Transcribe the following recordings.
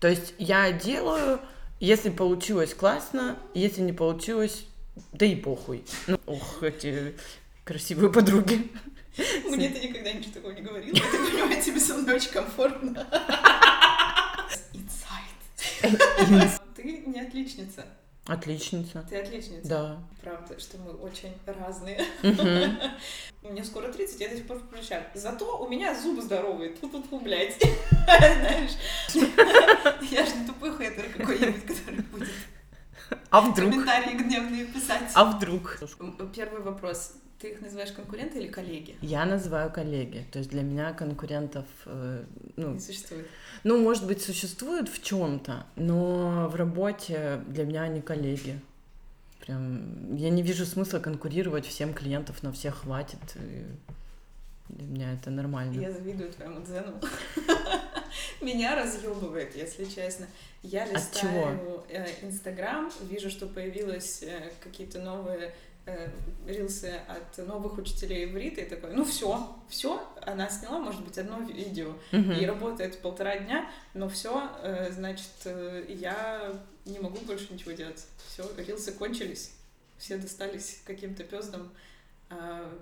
То есть я делаю, если получилось классно, если не получилось, да и похуй. Ну, ох, эти красивые подруги. Мне ты никогда ничего такого не говорила. Так понимаю, тебе со мной очень комфортно. Инсайт. Ты не отличница. Отличница. Ты отличница. Да. Правда, что мы очень разные. Мне скоро 30, я до сих пор включаю. Зато у меня зубы здоровые. Тут-тут, блядь. Знаешь? Я же не тупой хейтер какой-нибудь, который будет а вдруг? комментарии гневные писать. А вдруг? Первый вопрос. Ты их называешь конкуренты или коллеги? Я называю коллеги. То есть для меня конкурентов э, ну, не существует. Ну, может быть, существуют в чем-то, но в работе для меня они коллеги. Прям я не вижу смысла конкурировать, всем клиентов на всех хватит. И для меня это нормально. Я завидую твоему дзену. Меня разъебывает, если честно. Я листаю э, Инстаграм, вижу, что появилось э, какие-то новые э, рилсы от новых учителей иврита, и такой, ну все, все, она сняла, может быть, одно видео, uh-huh. и работает полтора дня, но все, э, значит, э, я не могу больше ничего делать. Все, рилсы кончились, все достались каким-то пездам, э,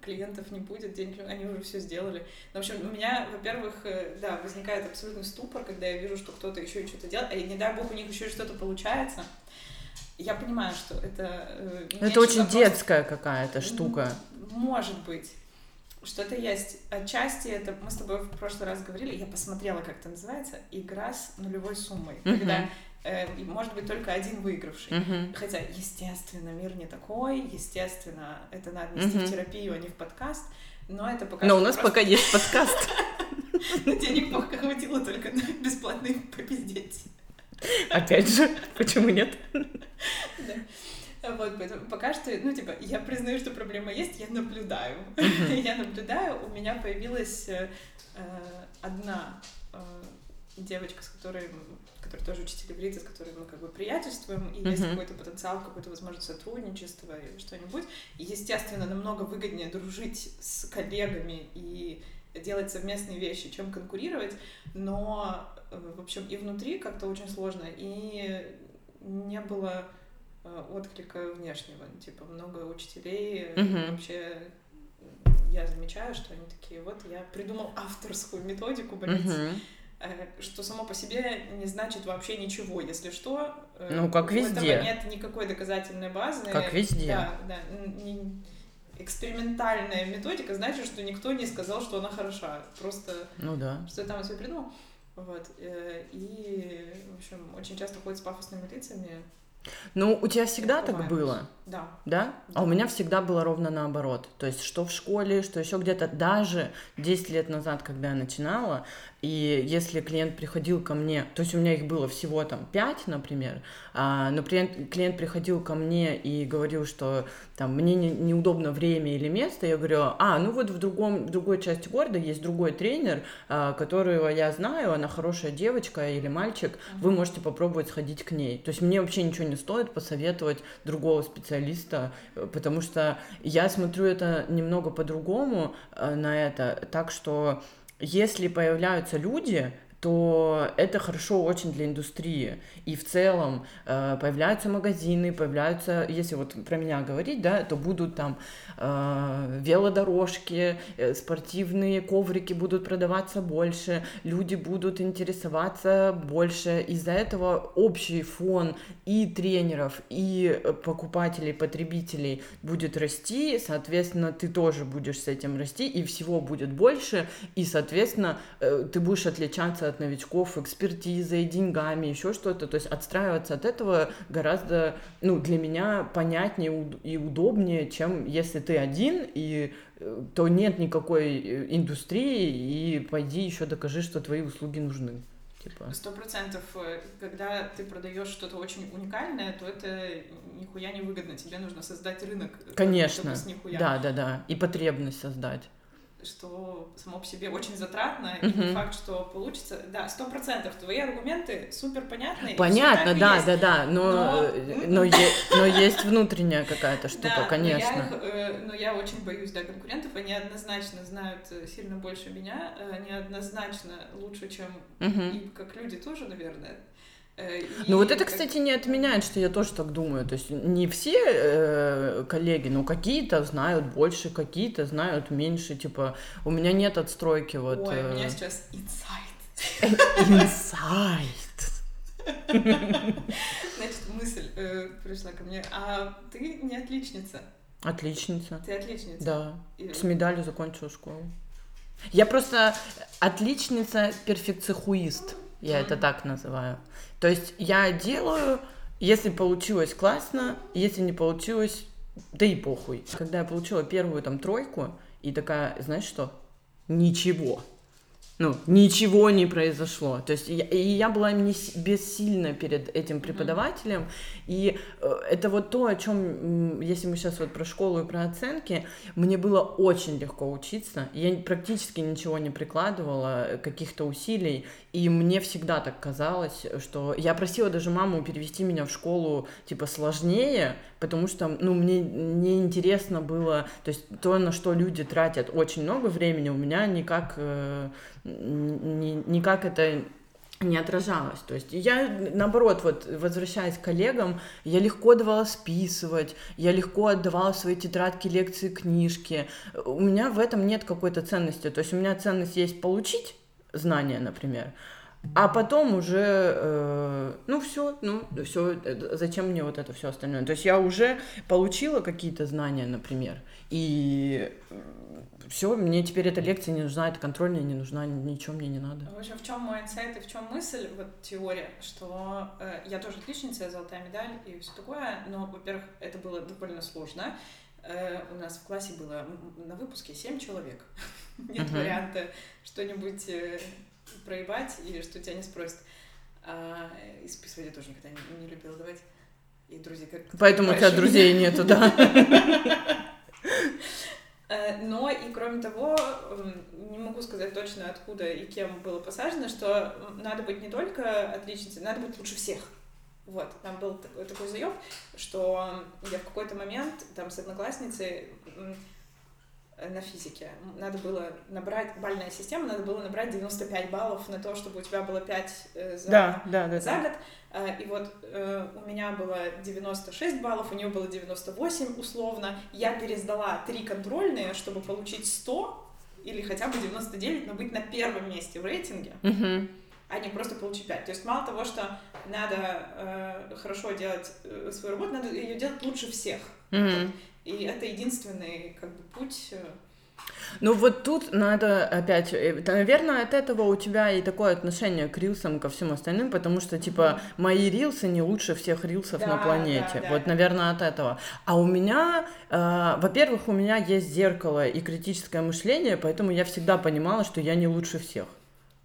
клиентов не будет, денег, они уже все сделали. в общем, у меня, во-первых, э, да, возникает абсолютный ступор, когда я вижу, что кто-то еще что-то делает, а не дай бог у них еще что-то получается. Я понимаю, что это... Э, это очень вопрос... детская какая-то штука. Может быть. Что-то есть. Отчасти это... Мы с тобой в прошлый раз говорили, я посмотрела, как это называется, игра с нулевой суммой. Uh-huh. Когда э, может быть только один выигравший. Uh-huh. Хотя, естественно, мир не такой, естественно, это надо нести uh-huh. в терапию, а не в подкаст. Но это пока Но у нас просто... пока есть подкаст. Денег пока хватило только на бесплатный попиздеть. Опять же, почему нет? Вот, поэтому пока что, ну, типа, я признаю, что проблема есть, я наблюдаю. я наблюдаю, у меня появилась э, одна э, девочка, с которой, которая тоже учитель иврита, с которой мы как бы приятельствуем, и есть какой-то потенциал, какой-то возможность сотрудничества или что-нибудь. И, естественно, намного выгоднее дружить с коллегами и делать совместные вещи, чем конкурировать, но Э, в общем, и внутри как-то очень сложно, и не было э, отклика внешнего. Типа, много учителей uh-huh. вообще я замечаю, что они такие, вот я придумал авторскую методику, блядь, uh-huh. что само по себе не значит вообще ничего, если что. Ну, как везде. Этого нет никакой доказательной базы. Как везде. Да, да. Не, экспериментальная методика значит, что никто не сказал, что она хороша. Просто ну, да. что я там себе придумал. Вот. Э, и, в общем, очень часто ходят с пафосными лицами. Ну, у тебя всегда так было? Да. да. Да? А у меня всегда было ровно наоборот. То есть, что в школе, что еще где-то, даже 10 лет назад, когда я начинала, и если клиент приходил ко мне, то есть у меня их было всего там 5, например, а, но клиент, клиент приходил ко мне и говорил, что там мне не, неудобно время или место, я говорю, а, ну вот в, другом, в другой части города есть другой тренер, а, которого я знаю, она хорошая девочка или мальчик, вы можете попробовать сходить к ней. То есть мне вообще ничего не стоит посоветовать другого специалиста, потому что я смотрю это немного по-другому э, на это, так что если появляются люди, то это хорошо очень для индустрии. И в целом э, появляются магазины, появляются, если вот про меня говорить, да, то будут там э, велодорожки, э, спортивные коврики будут продаваться больше, люди будут интересоваться больше. Из-за этого общий фон и тренеров, и покупателей, потребителей будет расти, соответственно, ты тоже будешь с этим расти, и всего будет больше, и, соответственно, э, ты будешь отличаться от новичков экспертизой, деньгами, еще что-то. То есть отстраиваться от этого гораздо, ну, для меня понятнее и удобнее, чем если ты один, и э, то нет никакой э, индустрии, и пойди еще докажи, что твои услуги нужны. Типа. Сто процентов, э, когда ты продаешь что-то очень уникальное, то это нихуя не выгодно. Тебе нужно создать рынок. Конечно. Да, да, да. И потребность создать. Что само по себе очень затратно, и не факт, что получится. Да, сто процентов твои аргументы супер понятны. Понятно, да, есть. да, да, но, но, э, но, е, но есть внутренняя какая-то штука, да, конечно. Но я, э, но я очень боюсь, да, конкурентов, они однозначно знают э, сильно больше меня, они однозначно лучше, чем угу. и как люди тоже, наверное. Э, ну вот это, кстати, не отменяет, что я тоже так думаю. То есть не все э, коллеги, но какие-то знают больше, какие-то знают меньше. Типа у меня нет отстройки вот. Ой, э... у меня сейчас инсайт. Инсайт. Значит, мысль э, пришла ко мне. А ты не отличница? Отличница. Ты отличница? Да. И... С медалью закончила школу. Я просто отличница перфекцихуист. Я mm-hmm. это так называю. То есть я делаю, если получилось классно, если не получилось, да и похуй. Когда я получила первую там тройку, и такая, знаешь что, ничего ну, ничего не произошло. То есть я, и я была не, бессильна перед этим преподавателем. Mm-hmm. И э, это вот то, о чем, если мы сейчас вот про школу и про оценки, мне было очень легко учиться. Я практически ничего не прикладывала, э, каких-то усилий. И мне всегда так казалось, что я просила даже маму перевести меня в школу типа сложнее, потому что, ну, мне не интересно было, то есть то, на что люди тратят очень много времени, у меня никак э, ни, никак это не отражалось. То есть я, наоборот, вот возвращаясь к коллегам, я легко давала списывать, я легко отдавала свои тетрадки, лекции, книжки. У меня в этом нет какой-то ценности. То есть у меня ценность есть получить знания, например, а потом уже, э, ну все, ну все, зачем мне вот это все остальное? То есть я уже получила какие-то знания, например, и все, мне теперь эта лекция не нужна, эта контрольная не нужна, ничего мне не надо. В общем, в чем мой инсайт и в чем мысль, вот теория, что э, я тоже отличница, золотая медаль и все такое, но, во-первых, это было довольно сложно. Э, у нас в классе было на выпуске 7 человек. Нет варианта что-нибудь э, проебать и что тебя не спросят. А, и списывать я тоже никогда не, не любила давать. И друзья как Поэтому у тебя друзей нету, да. Э, но и кроме того, не могу сказать точно, откуда и кем было посажено, что надо быть не только отличницей, надо быть лучше всех. Вот, там был такой, такой заеб, что я в какой-то момент там с одноклассницей на физике. Надо было набрать, бальная система, надо было набрать 95 баллов на то, чтобы у тебя было 5 э, за, да, да, да, за да. год. Э, и вот э, у меня было 96 баллов, у нее было 98 условно. Я пересдала три контрольные, чтобы получить 100 или хотя бы 99, но быть на первом месте в рейтинге. Угу а не просто получить 5. То есть мало того, что надо э, хорошо делать э, свою работу, надо ее делать лучше всех. Mm-hmm. И это единственный как бы путь. Э, ну вот тут надо опять, э, наверное, от этого у тебя и такое отношение к рилсам, ко всем остальным, потому что типа мои рилсы не лучше всех рилсов да, на планете. Да, да. Вот, наверное, от этого. А у меня, э, во-первых, у меня есть зеркало и критическое мышление, поэтому я всегда понимала, что я не лучше всех.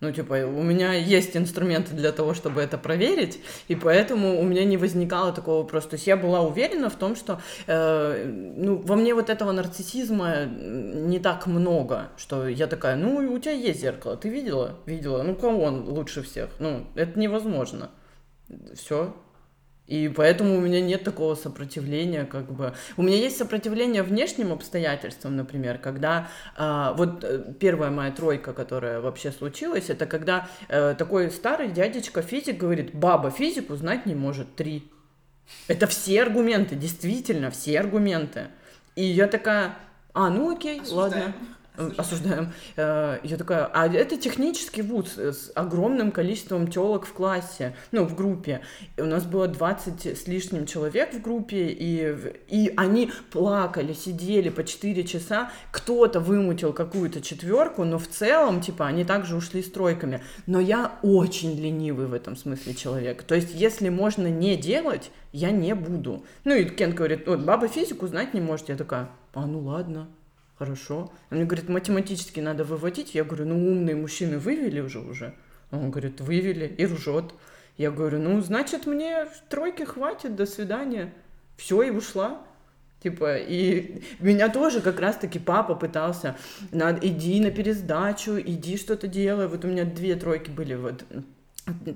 Ну, типа, у меня есть инструменты для того, чтобы это проверить, и поэтому у меня не возникало такого вопроса. То есть я была уверена в том, что э, ну, во мне вот этого нарциссизма не так много, что я такая, ну, у тебя есть зеркало, ты видела? Видела. Ну, кого он лучше всех? Ну, это невозможно. Все, и поэтому у меня нет такого сопротивления, как бы. У меня есть сопротивление внешним обстоятельствам, например, когда а, вот э, первая моя тройка, которая вообще случилась, это когда а, такой старый дядечка физик говорит, баба физику знать не может, три. Это все аргументы, действительно, все аргументы. И я такая, а, ну окей, Осуждаем. ладно осуждаем. Э, я такая, а это технический вуз с огромным количеством телок в классе, ну, в группе. И у нас было 20 с лишним человек в группе, и, и они плакали, сидели по 4 часа. Кто-то вымутил какую-то четверку, но в целом, типа, они также ушли стройками. Но я очень ленивый в этом смысле человек. То есть, если можно не делать, я не буду. Ну, и Кен говорит, вот, баба физику знать не может. Я такая, а ну ладно, Хорошо. Он мне говорит, математически надо выводить. Я говорю, ну умные мужчины вывели уже уже. Он говорит, вывели и ржет. Я говорю, ну значит мне тройки хватит, до свидания. Все, и ушла. Типа, и меня тоже как раз-таки папа пытался, надо, иди на пересдачу, иди что-то делай. Вот у меня две тройки были вот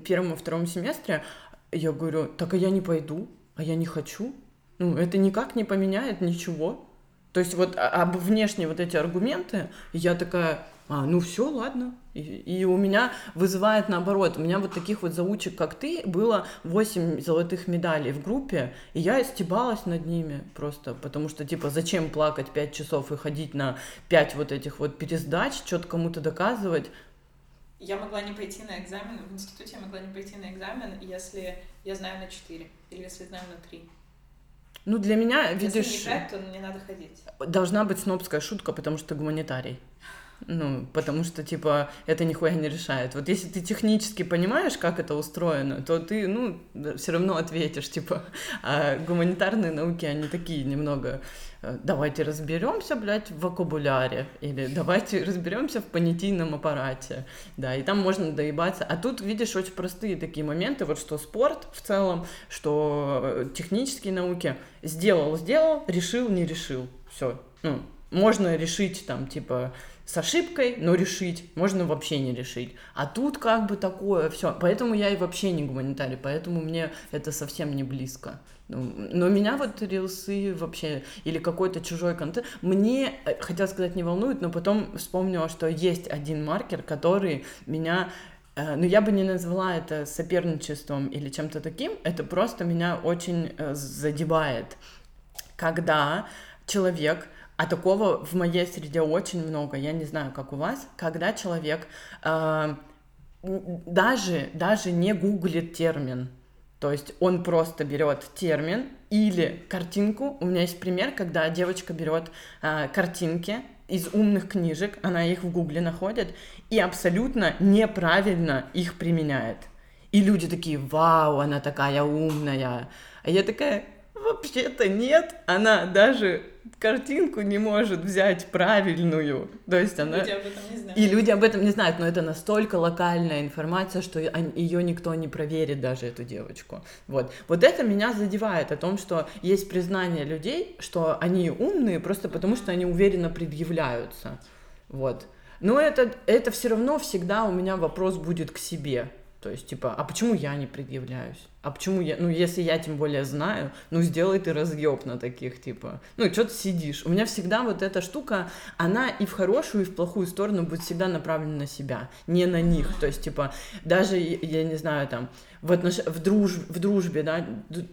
первом и втором семестре. Я говорю, так а я не пойду, а я не хочу. Ну, это никак не поменяет ничего. То есть вот а, об внешние вот эти аргументы, я такая, а, ну все, ладно. И, и у меня вызывает наоборот. У меня вот таких вот заучек, как ты, было 8 золотых медалей в группе, и я стебалась над ними просто, потому что, типа, зачем плакать 5 часов и ходить на 5 вот этих вот пересдач, что-то кому-то доказывать. Я могла не пойти на экзамен, в институте я могла не пойти на экзамен, если я знаю на 4, или если знаю на 3. Ну, для меня, Если видишь... не брать, то не надо ходить. Должна быть снобская шутка, потому что ты гуманитарий. Ну, потому что, типа, это нихуя не решает. Вот если ты технически понимаешь, как это устроено, то ты, ну, все равно ответишь, типа. А гуманитарные науки, они такие немного давайте разберемся, блядь, в вокабуляре, или давайте разберемся в понятийном аппарате, да, и там можно доебаться. А тут, видишь, очень простые такие моменты, вот что спорт в целом, что э, технические науки, сделал, сделал, решил, не решил, все, ну, можно решить там, типа, с ошибкой, но решить, можно вообще не решить. А тут как бы такое все. Поэтому я и вообще не гуманитарий, поэтому мне это совсем не близко. Ну, но меня вот рилсы вообще или какой-то чужой контент, мне, э, хотел сказать, не волнует, но потом вспомнила, что есть один маркер, который меня э, ну, я бы не назвала это соперничеством или чем-то таким, это просто меня очень э, задевает, когда человек а такого в моей среде очень много. Я не знаю, как у вас, когда человек э, даже, даже не гуглит термин. То есть он просто берет термин или картинку. У меня есть пример, когда девочка берет э, картинки из умных книжек, она их в гугле находит и абсолютно неправильно их применяет. И люди такие, вау, она такая умная. А я такая, вообще-то нет, она даже картинку не может взять правильную. То есть она... Люди об этом не знают. И люди об этом не знают, но это настолько локальная информация, что ее никто не проверит, даже эту девочку. Вот. Вот это меня задевает о том, что есть признание людей, что они умные просто потому, что они уверенно предъявляются. Вот. Но это, это все равно всегда у меня вопрос будет к себе. То есть, типа, а почему я не предъявляюсь? А почему я, ну, если я тем более знаю, ну, сделай ты разъеб на таких, типа, ну, что ты сидишь? У меня всегда вот эта штука, она и в хорошую, и в плохую сторону будет всегда направлена на себя, не на них. То есть, типа, даже, я не знаю, там, в, отнош... в, друж... в дружбе, да,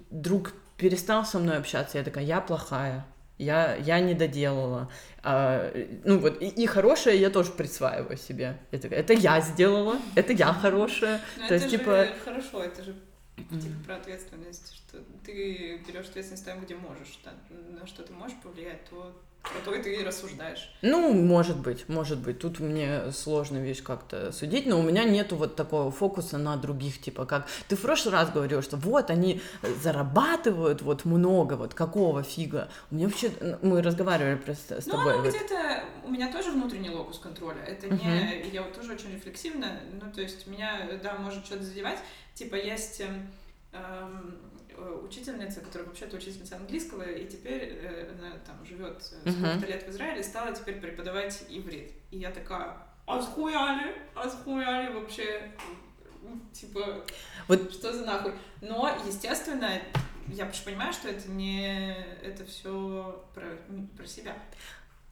друг перестал со мной общаться, я такая, я плохая, я, я не доделала. А, ну вот, и, и хорошее я тоже присваиваю себе. Это, это я сделала, это я хорошая. Но То это есть, же типа... хорошо, это же типа про ответственность, что ты берешь ответственность там, где можешь, да, на что ты можешь повлиять, то про то и ты рассуждаешь. Ну, может быть, может быть. Тут мне сложно вещь как-то судить, но у меня нету вот такого фокуса на других, типа как... Ты в прошлый раз говорил, что вот они зарабатывают вот много, вот какого фига. У меня вообще... Мы разговаривали просто с ну, тобой. Ну, вот. где-то... У меня тоже внутренний локус контроля. Это не... Uh-huh. Я вот тоже очень рефлексивна. Ну, то есть меня, да, может что-то задевать. Типа есть... Эм, Э, учительница, которая вообще-то учительница английского, и теперь э, она там живет uh-huh. сколько-то лет в Израиле, стала теперь преподавать иврит. И я такая, а схуяли, а схуяли вообще, типа, вот. что за нахуй. Но, естественно, я понимаю, что это не, это все про, про себя.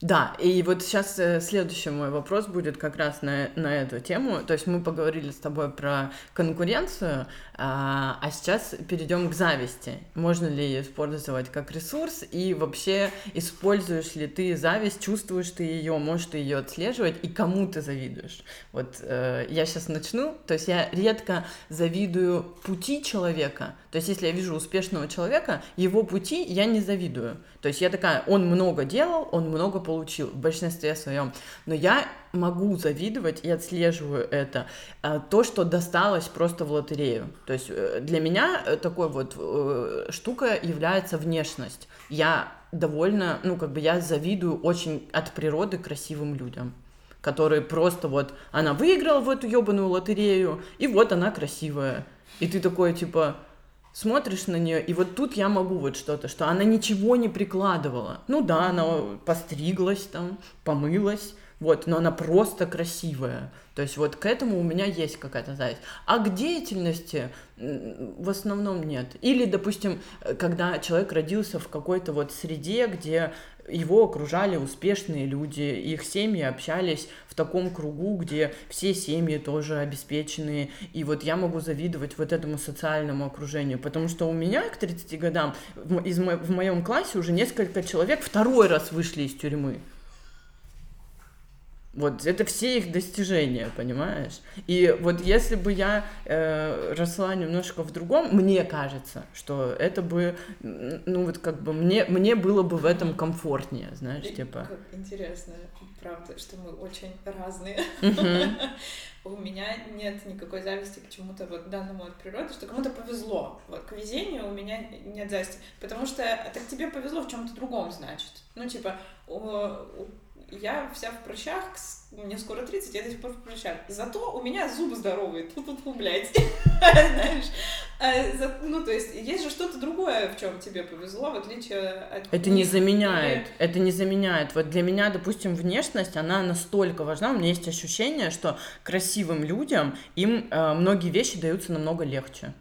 Да, и вот сейчас э, следующий мой вопрос будет как раз на, на эту тему. То есть мы поговорили с тобой про конкуренцию, а, а сейчас перейдем к зависти. Можно ли ее использовать как ресурс и вообще используешь ли ты зависть, чувствуешь ты ее, можешь ты ее отслеживать и кому ты завидуешь? Вот э, я сейчас начну. То есть я редко завидую пути человека. То есть если я вижу успешного человека, его пути я не завидую. То есть я такая, он много делал, он много получил в большинстве своем. Но я могу завидовать и отслеживаю это. А, то, что досталось просто в лотерею. То есть э, для меня э, такой вот э, штука является внешность. Я довольно, ну как бы я завидую очень от природы красивым людям которые просто вот, она выиграла в эту ебаную лотерею, и вот она красивая. И ты такой, типа, смотришь на нее, и вот тут я могу вот что-то, что она ничего не прикладывала. Ну да, она постриглась там, помылась, вот, но она просто красивая. То есть вот к этому у меня есть какая-то зависть. А к деятельности в основном нет. Или, допустим, когда человек родился в какой-то вот среде, где его окружали успешные люди, их семьи общались в таком кругу, где все семьи тоже обеспеченные, и вот я могу завидовать вот этому социальному окружению, потому что у меня к 30 годам в, из, в моем классе уже несколько человек второй раз вышли из тюрьмы. Вот это все их достижения, понимаешь? И вот если бы я э, росла немножко в другом, мне кажется, что это бы, ну вот как бы мне мне было бы в этом комфортнее, знаешь, И типа. Как интересно, правда, что мы очень разные. У меня нет никакой зависти к чему-то вот данному от природы, что кому-то повезло. Вот к везению у меня нет зависти, потому что так тебе повезло в чем-то другом, значит. Ну типа я вся в прыщах, мне скоро 30, я до сих пор в прыщах. Зато у меня зубы здоровые, тут тут блядь, знаешь. А, ну, то есть, есть же что-то другое, в чем тебе повезло, в отличие от... Это не заменяет, это не заменяет. Вот для меня, допустим, внешность, она настолько важна, у меня есть ощущение, что красивым людям им э, многие вещи даются намного легче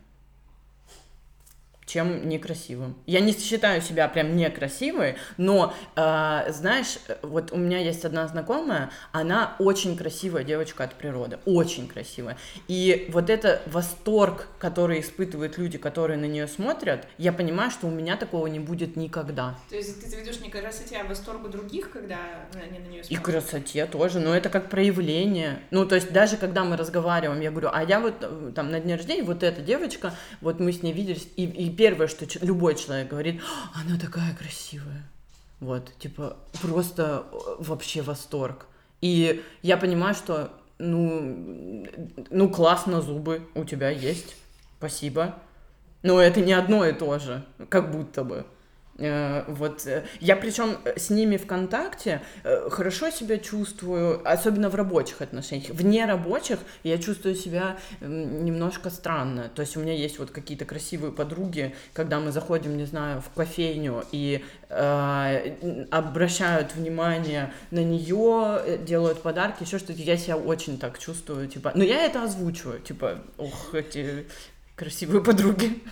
чем некрасивым. Я не считаю себя прям некрасивой, но, э, знаешь, вот у меня есть одна знакомая, она очень красивая девочка от природы, очень красивая. И вот это восторг, который испытывают люди, которые на нее смотрят, я понимаю, что у меня такого не будет никогда. То есть ты заведешь не красоте, а восторгу других, когда они на нее смотрят? И красоте тоже, но это как проявление. Ну, то есть даже когда мы разговариваем, я говорю, а я вот э, там на дне рождения, вот эта девочка, вот мы с ней виделись, и, и первое, что любой человек говорит, она такая красивая. Вот, типа, просто э, вообще восторг. И я понимаю, что, ну, ну, классно, зубы у тебя есть, спасибо. Но это не одно и то же, как будто бы. Э, вот э, я причем с ними в контакте э, хорошо себя чувствую, особенно в рабочих отношениях. Вне рабочих я чувствую себя немножко странно. То есть у меня есть вот какие-то красивые подруги, когда мы заходим, не знаю, в кофейню и э, обращают внимание на нее, делают подарки, еще что-то. Я себя очень так чувствую, типа. Но я это озвучиваю, типа, ох, эти красивые подруги.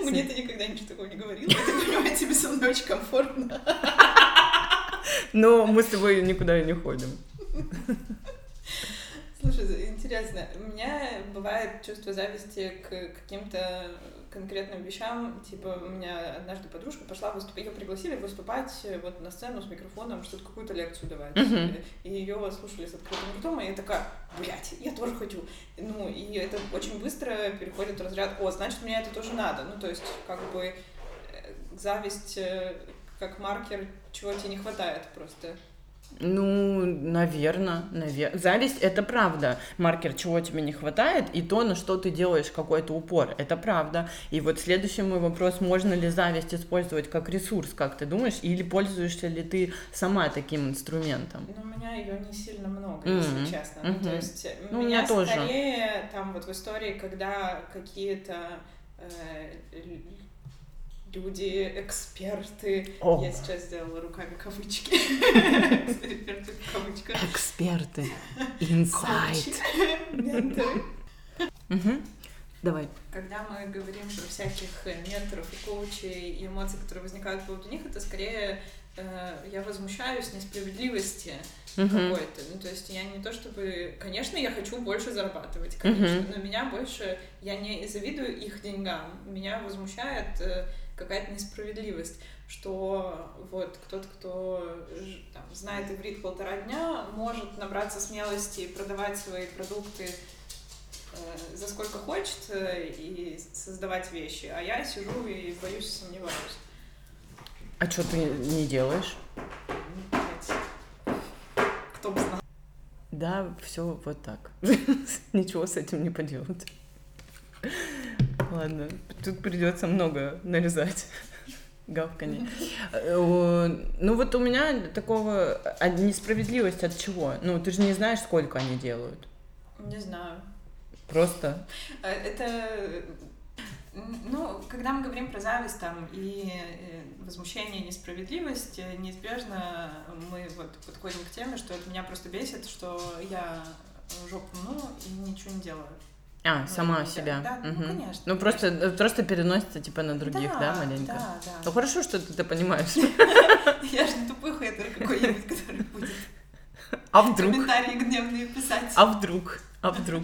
Мне ты никогда ничего такого не говорила. Ты понимаешь, тебе со мной очень комфортно. Но мы с тобой никуда не ходим. Слушай, интересно, у меня бывает чувство зависти к каким-то конкретным вещам. Типа, у меня однажды подружка пошла выступать, ее пригласили выступать вот на сцену с микрофоном, что-то какую-то лекцию давать. Uh-huh. И ее слушали с открытым ртом, и я такая, блядь, я тоже хочу. Ну, и это очень быстро переходит в разряд, о, значит, мне это тоже надо. Ну, то есть, как бы, э, зависть э, как маркер, чего тебе не хватает просто. Ну, наверное, наверное. Зависть — это правда. Маркер, чего тебе не хватает, и то, на что ты делаешь какой-то упор. Это правда. И вот следующий мой вопрос, можно ли зависть использовать как ресурс, как ты думаешь, или пользуешься ли ты сама таким инструментом? Ну, у меня ее не сильно много, mm-hmm. если честно. Mm-hmm. Ну, то есть ну, меня, меня тоже. скорее там вот в истории, когда какие-то э, люди, эксперты. О. Я сейчас сделала руками кавычки. Эксперты в кавычках. Эксперты. Инсайт. Давай. Когда мы говорим про всяких менторов и коучей и эмоции, которые возникают по поводу них, это скорее э, я возмущаюсь несправедливости uh-huh. какой-то. Ну, то есть я не то чтобы... Конечно, я хочу больше зарабатывать, конечно, uh-huh. но меня больше... Я не завидую их деньгам. Меня возмущает э, какая-то несправедливость, что вот кто-то, кто там, знает иврит полтора дня, может набраться смелости и продавать свои продукты э, за сколько хочет э, и создавать вещи, а я сижу и боюсь, сомневаюсь. А что ты не делаешь? Кто бы знал. Да, все вот так. Ничего с этим не поделать. Ладно, тут придется много нарезать гавканье. Э, ну вот у меня такого а несправедливость от чего? Ну ты же не знаешь, сколько они делают. Не знаю. Просто. А, это Ну, когда мы говорим про зависть там и э, возмущение, несправедливость, э, неизбежно мы вот подходим к теме, что это меня просто бесит, что я жопу ну и ничего не делаю. А, ну, сама да, себя. Да, угу. ну, конечно. Ну, просто, конечно. просто переносится, типа, на других, да, да маленько? Да, да. Ну, хорошо, что ты это понимаешь. Я же не тупой хейтер какой-нибудь, который будет а вдруг? комментарии гневные писать. А вдруг? А вдруг?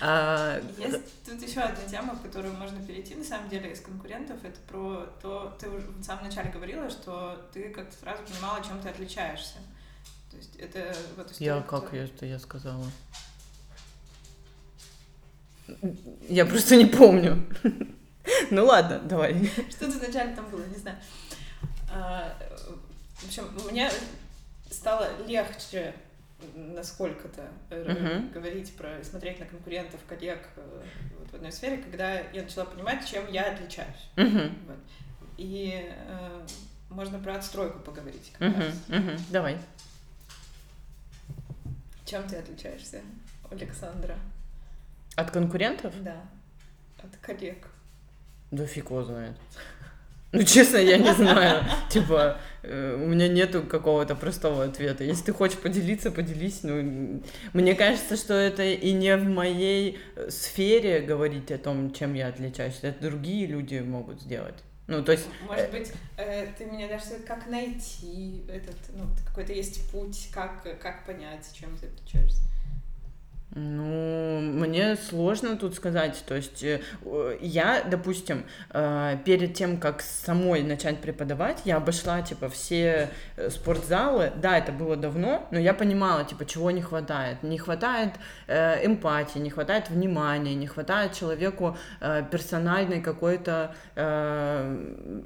А, Есть тут еще одна тема, в которую можно перейти, на самом деле, из конкурентов. Это про то, ты уже в самом начале говорила, что ты как-то сразу понимала, чем ты отличаешься. То есть это вот Я как я это я сказала? Я просто не помню. Ну ладно, давай. Что то вначале там было, не знаю. А, в общем, мне стало легче насколько-то uh-huh. говорить про смотреть на конкурентов, коллег э, вот в одной сфере, когда я начала понимать, чем я отличаюсь. Uh-huh. Вот. И э, можно про отстройку поговорить. Uh-huh. Uh-huh. Давай. Чем ты отличаешься, Александра? От конкурентов? Да. От коллег. Да фиг его знает. Ну, честно, я не знаю. Типа, э, у меня нету какого-то простого ответа. Если ты хочешь поделиться, поделись. Ну, мне кажется, что это и не в моей э, сфере говорить о том, чем я отличаюсь. Это другие люди могут сделать. Ну, то есть... Может быть, э, ты мне дашь совет, как найти этот, ну, какой-то есть путь, как, как понять, чем ты отличаешься? Ну, мне сложно тут сказать. То есть э, я, допустим, э, перед тем, как самой начать преподавать, я обошла, типа, все э, спортзалы. Да, это было давно, но я понимала, типа, чего не хватает. Не хватает эмпатии, не хватает внимания, не хватает человеку персональной какой-то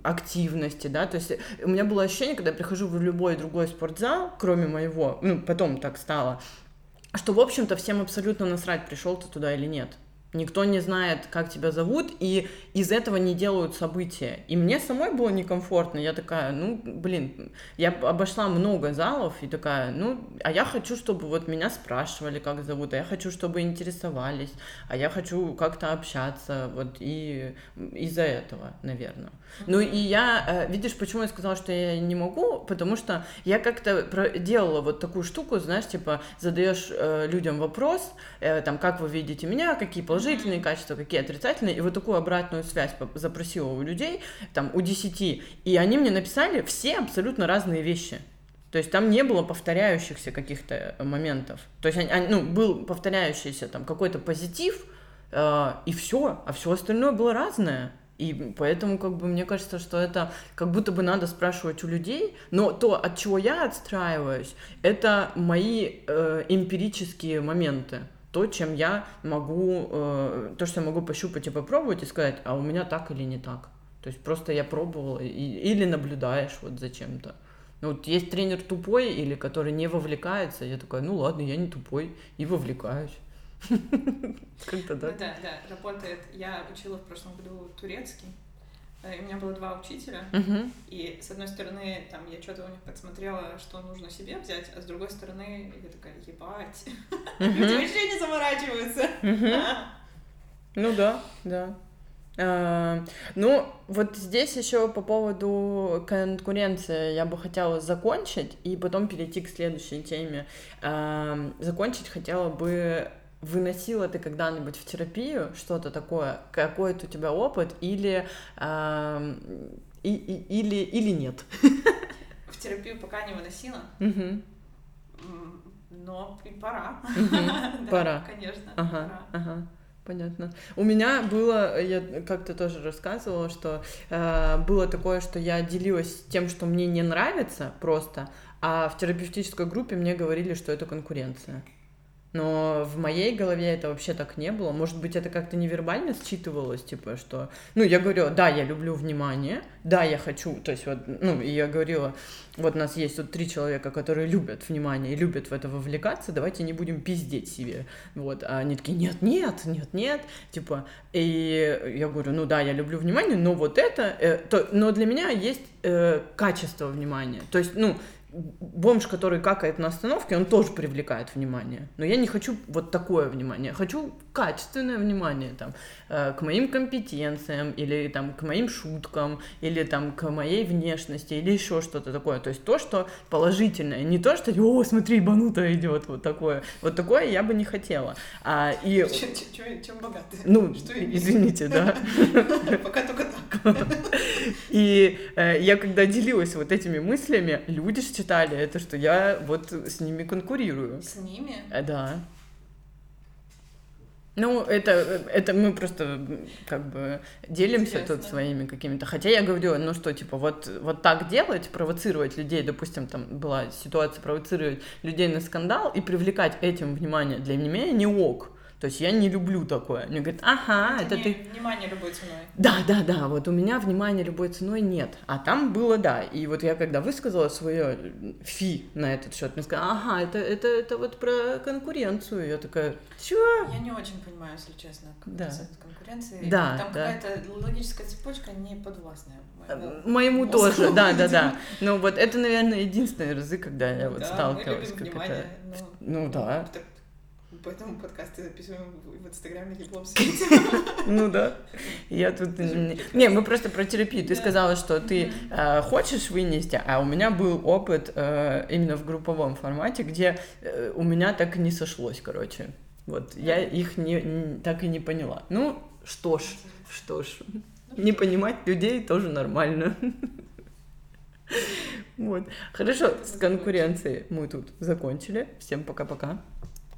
активности, да. То есть у меня было ощущение, когда я прихожу в любой другой спортзал, кроме моего, ну, потом так стало, что, в общем-то, всем абсолютно насрать, пришел ты туда или нет. Никто не знает, как тебя зовут, и из этого не делают события. И мне самой было некомфортно. Я такая, ну, блин, я обошла много залов и такая, ну, а я хочу, чтобы вот меня спрашивали, как зовут, а я хочу, чтобы интересовались, а я хочу как-то общаться, вот, и из-за этого, наверное. Ну, и я, э, видишь, почему я сказала, что я не могу, потому что я как-то делала вот такую штуку, знаешь, типа, задаешь э, людям вопрос, э, там, как вы видите меня, какие положительные качества, какие отрицательные, и вот такую обратную связь запросила у людей, там, у десяти, и они мне написали все абсолютно разные вещи. То есть там не было повторяющихся каких-то моментов. То есть, они, ну, был повторяющийся там какой-то позитив, э, и все, а все остальное было разное. И поэтому, как бы, мне кажется, что это как будто бы надо спрашивать у людей, но то, от чего я отстраиваюсь, это мои э, эмпирические моменты то, чем я могу, э, то, что я могу пощупать и попробовать и сказать, а у меня так или не так. То есть просто я пробовала, и, или наблюдаешь вот за чем-то. Ну, вот есть тренер тупой или который не вовлекается, я такая, ну ладно, я не тупой и вовлекаюсь. Как-то да. Да, да, работает. Я учила в прошлом году турецкий, у меня было два учителя, uh-huh. и с одной стороны, там, я что-то у них подсмотрела, что нужно себе взять, а с другой стороны, я такая, ебать, люди вообще не заморачиваются. Ну да, да. А, ну, вот здесь еще по поводу конкуренции я бы хотела закончить и потом перейти к следующей теме. А, закончить хотела бы выносила ты когда-нибудь в терапию что-то такое, какой-то у тебя опыт или, э, и, и, или, или нет? В терапию пока не выносила, угу. но и пора. Угу. да, пора. Конечно, ага, пора. Ага. Понятно. У меня было, я как-то тоже рассказывала, что э, было такое, что я делилась тем, что мне не нравится просто, а в терапевтической группе мне говорили, что это конкуренция. Но в моей голове это вообще так не было. Может быть, это как-то невербально считывалось, типа, что... Ну, я говорю, да, я люблю внимание, да, я хочу, то есть вот, ну, и я говорила, вот у нас есть тут три человека, которые любят внимание и любят в это вовлекаться, давайте не будем пиздеть себе, вот, а они такие, нет, нет, нет, нет, типа, и я говорю, ну да, я люблю внимание, но вот это, э, то, но для меня есть э, качество внимания, то есть, ну, бомж, который какает на остановке, он тоже привлекает внимание. Но я не хочу вот такое внимание. Хочу качественное внимание там, э, к моим компетенциям, или там, к моим шуткам, или там, к моей внешности, или еще что-то такое. То есть то, что положительное. Не то, что, о, смотри, банута идет, вот такое. Вот такое я бы не хотела. А, и... Чем, чем, чем богаты? Ну, извините, да. Пока только так. И э, я когда делилась вот этими мыслями, люди считали это, что я вот с ними конкурирую. С ними? Э, да. Ну, это, это мы просто как бы делимся Интересно. тут своими какими-то. Хотя я говорю, ну что, типа, вот, вот так делать, провоцировать людей, допустим, там была ситуация провоцировать людей на скандал и привлекать этим внимание, для меня не ок. То есть я не люблю такое. Мне говорят, ага, это, это не, ты... Внимание любой ценой. Да, да, да, вот у меня внимание любой ценой нет. А там было, да. И вот я когда высказала свое фи на этот счет, мне сказали, ага, это, это, это вот про конкуренцию. Я такая, чё? Я не очень понимаю, если честно, как да. конкуренции. Да, там да. какая-то логическая цепочка не подвластная. Моему, моему тоже, да, да, да. Но вот это, наверное, единственные разы, когда я вот да, сталкивалась. как это... Но... Ну да. Поэтому подкасты записываем в Инстаграме диплом свете. Ну да. Я тут... Не, мы просто про терапию. Ты сказала, что ты э, хочешь вынести, а у меня был опыт э, именно в групповом формате, где э, у меня так и не сошлось, короче. Вот, я их не, так и не поняла. Ну, что ж, что ж. Ну, не понимать людей тоже нормально. Вот. Хорошо, с конкуренцией мы тут закончили. Всем пока-пока.